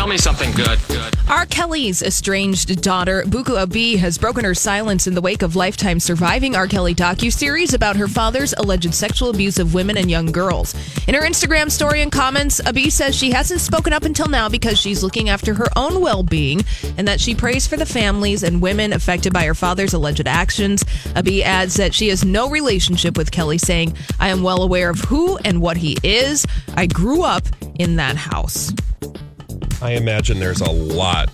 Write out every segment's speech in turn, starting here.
Tell me something good. Good. R. Kelly's estranged daughter, Buku Abi, has broken her silence in the wake of Lifetime surviving R. Kelly docu-series about her father's alleged sexual abuse of women and young girls. In her Instagram story and comments, Abi says she hasn't spoken up until now because she's looking after her own well-being and that she prays for the families and women affected by her father's alleged actions. Abi adds that she has no relationship with Kelly, saying, I am well aware of who and what he is. I grew up in that house. I imagine there's a lot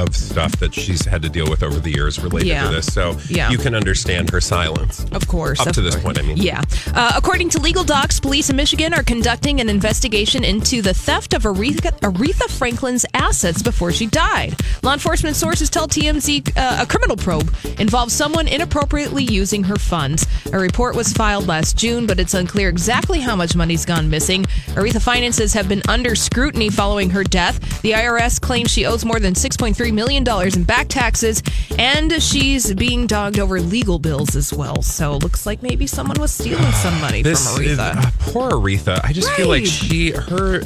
of stuff that she's had to deal with over the years related Yeah. to this. So Yeah. you can understand her silence. Of course. Up of to this point, I mean. Yeah. Uh, according to legal docs, police in Michigan are conducting an investigation into the theft of Aretha, Aretha Franklin's assets before she died. Law enforcement sources tell TMZ uh, a criminal probe involves someone inappropriately using her funds. A report was filed last June, but it's unclear exactly how much money's gone missing. Aretha finances have been under scrutiny following her death. The IRS claims she owes more than $6.3 million in back taxes, and she's being dogged over legal bills as well. So it looks like maybe someone was stealing some money This from is, Aretha. uh, poor Aretha. I just feel like she her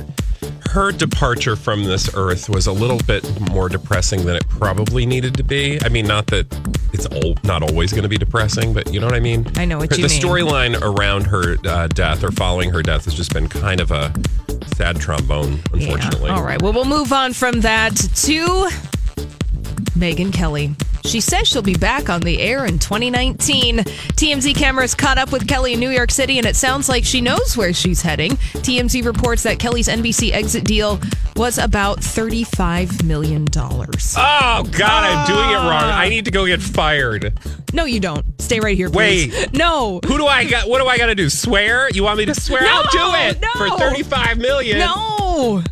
her departure from this earth was a little bit more depressing than it probably needed to be. I mean, not that it's all, not always going to be depressing, but you know what I mean. I know what the you mean. The storyline around her uh, death or following her death has just been kind of a sad trombone, unfortunately. Yeah. All right. Well, we'll move on from that to Megyn Kelly. She says she'll be back on the air in 2019. TMZ cameras caught up with Kelly in New York City, and it sounds like she knows where she's heading. TMZ reports that Kelly's NBC exit deal was about $35 million. Oh God, I'm doing it wrong. Ah. I need to go get fired. No, you don't. Stay right here, please. Wait. No. Who do I got? What do I got to do? Swear? You want me to swear? No, I'll do it no. for 35 million. No.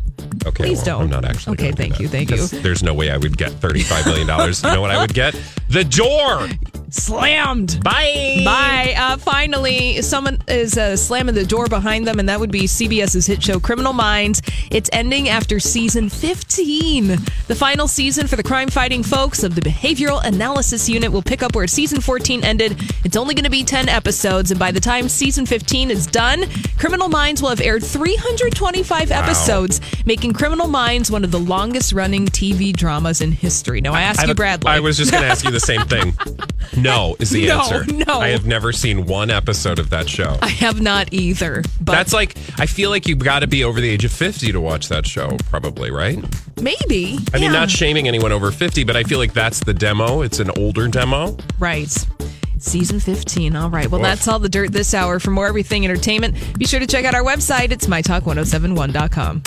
Okay, Please well, don't. I'm not actually. Okay, thank you, thank you. There's no way I would get 35 million dollars. you know what I would get? The door. Slammed. Bye. Bye. Uh, finally, someone is uh, slamming the door behind them, and that would be CBS's hit show Criminal Minds. It's ending after season 15. The final season for the crime fighting folks of the Behavioral Analysis Unit will pick up where season 14 ended. It's only going to be 10 episodes, and by the time season 15 is done, Criminal Minds will have aired 325 episodes, making Criminal Minds one of the longest running TV dramas in history. Now, I ask I you, Bradley. I was just going to ask you the same thing. No is the No, answer. no. I have never seen one episode of that show. I have not either. But That's like I feel like you've got to be over the age of 50 to watch that show, probably, right? maybe. I mean, Yeah. not shaming anyone over 50, but I feel like that's the demo. It's an older demo. Right. Season 15. All right. Well, Oof. that's all the dirt this hour. For more everything entertainment, be sure to check out our website. It's mytalk1071.com.